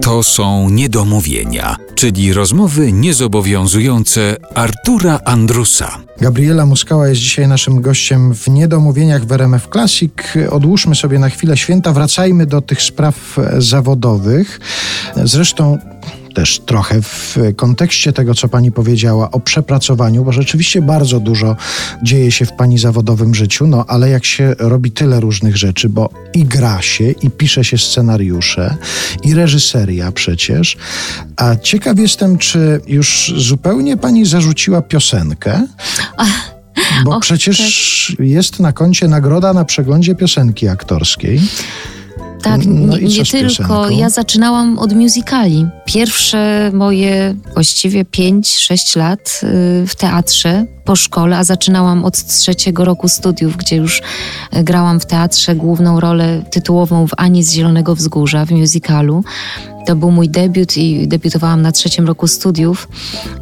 To są niedomówienia, czyli rozmowy niezobowiązujące Artura Andrusa. Gabriela Muskała jest dzisiaj naszym gościem w Niedomówieniach w RMF Classic. Odłóżmy sobie na chwilę święta, wracajmy do tych spraw zawodowych. Zresztą też trochę w kontekście tego, co pani powiedziała o przepracowaniu, bo rzeczywiście bardzo dużo dzieje się w pani zawodowym życiu, no ale jak się robi tyle różnych rzeczy, bo i gra się, i pisze się scenariusze, i reżyseria przecież. A ciekaw jestem, czy już zupełnie pani zarzuciła piosenkę? Bo Och, przecież tak. jest na koncie nagroda na przeglądzie piosenki aktorskiej. Tak, no nie, nie tylko. Ja zaczynałam od musicali. Pierwsze moje właściwie 5-6 lat y, w teatrze po szkole, a zaczynałam od trzeciego roku studiów, gdzie już y, grałam w teatrze główną rolę tytułową w Ani z Zielonego Wzgórza w musicalu. To był mój debiut i debiutowałam na trzecim roku studiów,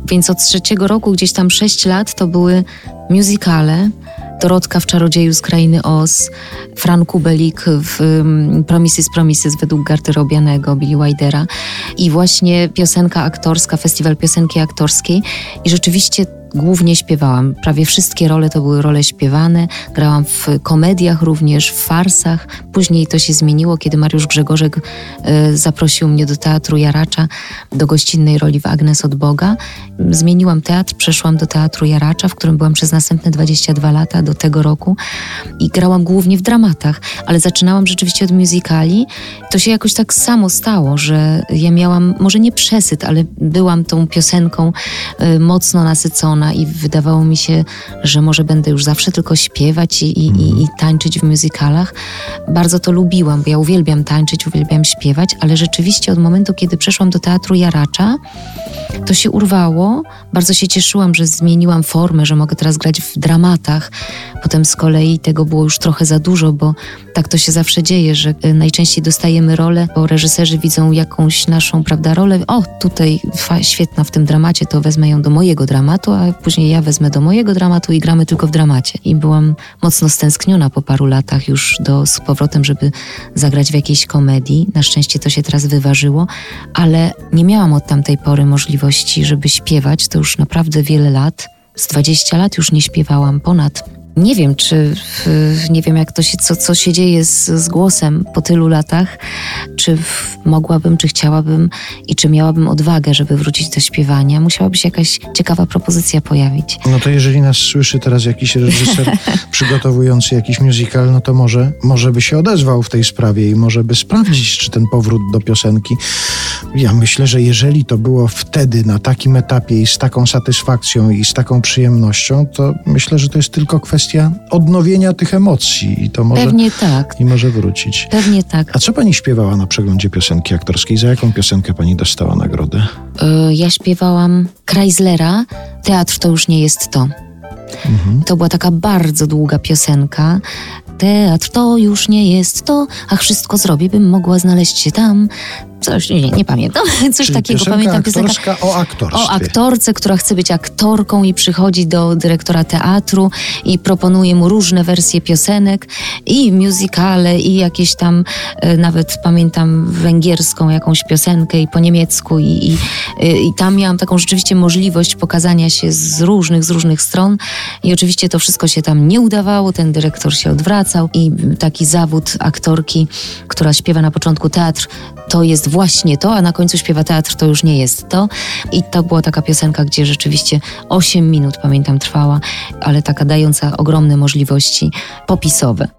więc od trzeciego roku, gdzieś tam 6 lat, to były musicale. Dorotka w Czarodzieju z Krainy Oz, Fran Kubelik w um, Promises Promises według Garderobianego, Billy Widera i właśnie piosenka aktorska, festiwal piosenki aktorskiej. I rzeczywiście głównie śpiewałam. Prawie wszystkie role to były role śpiewane. Grałam w komediach również, w farsach. Później to się zmieniło, kiedy Mariusz Grzegorzek y, zaprosił mnie do teatru Jaracza, do gościnnej roli w Agnes od Boga. Zmieniłam teatr, przeszłam do teatru Jaracza, w którym byłam przez następne 22 lata do tego roku i grałam głównie w dramatach, ale zaczynałam rzeczywiście od musicali. To się jakoś tak samo stało, że ja miałam, może nie przesyt, ale byłam tą piosenką y, mocno nasycona i wydawało mi się, że może będę już zawsze tylko śpiewać i, i, i, tańczyć w musicalach. Bardzo to lubiłam, bo ja uwielbiam tańczyć, uwielbiam śpiewać, ale rzeczywiście od momentu, kiedy przeszłam do teatru Jaracza, to się urwało. Bardzo się cieszyłam, że zmieniłam formę, że mogę teraz grać w dramatach. Potem z kolei tego było już trochę za dużo, bo tak to się zawsze dzieje, że y, najczęściej dostajemy rolę, bo reżyserzy widzą jakąś naszą, prawda, rolę. O, tutaj świetna w tym dramacie, to wezmę ją do mojego dramatu, a później ja wezmę do mojego dramatu i gramy tylko w dramacie. I byłam mocno stęskniona po paru latach już do, z powrotem, żeby zagrać w jakiejś komedii. Na szczęście to się teraz wyważyło, ale nie miałam od tamtej pory możliwości, żeby śpiewać. To już naprawdę wiele lat. Z 20 lat już nie śpiewałam, ponad nie wiem, czy nie wiem, jak to się, co, co się dzieje z, z głosem po tylu latach, czy mogłabym, czy chciałabym i czy miałabym odwagę, żeby wrócić do śpiewania. Musiałaby się jakaś ciekawa propozycja pojawić. No to jeżeli nas słyszy teraz jakiś reżyser przygotowujący jakiś musical, no to może, może by się odezwał w tej sprawie i może by sprawdzić, czy ten powrót do piosenki. Ja myślę, że jeżeli to było wtedy na takim etapie i z taką satysfakcją i z taką przyjemnością, to myślę, że to jest tylko kwestia odnowienia tych emocji i to może, Pewnie tak. I może wrócić. Pewnie tak. A co pani śpiewała na przeglądzie piosenki aktorskiej? Za jaką piosenkę pani dostała nagrodę? Yy, ja śpiewałam Chryslera. Teatr to już nie jest to. Mhm. To była taka bardzo długa piosenka. Teatr to już nie jest to, a wszystko zrobię, bym mogła znaleźć się tam. Coś, nie, nie pamiętam. Coś Czyli takiego piosenka pamiętam. Piosenka o aktorstwie. O aktorce, która chce być aktorką i przychodzi do dyrektora teatru i proponuje mu różne wersje piosenek i musicale i jakieś tam, e, nawet pamiętam węgierską jakąś piosenkę i po niemiecku i, i, e, i tam miałam taką rzeczywiście możliwość pokazania się z różnych, z różnych stron i oczywiście to wszystko się tam nie udawało, ten dyrektor się odwracał i taki zawód aktorki, która śpiewa na początku teatr, to właśnie to, a na końcu śpiewa teatr, to już nie jest to. I to była taka piosenka, gdzie rzeczywiście 8 minut, pamiętam, trwała, ale taka dająca ogromne możliwości popisowe.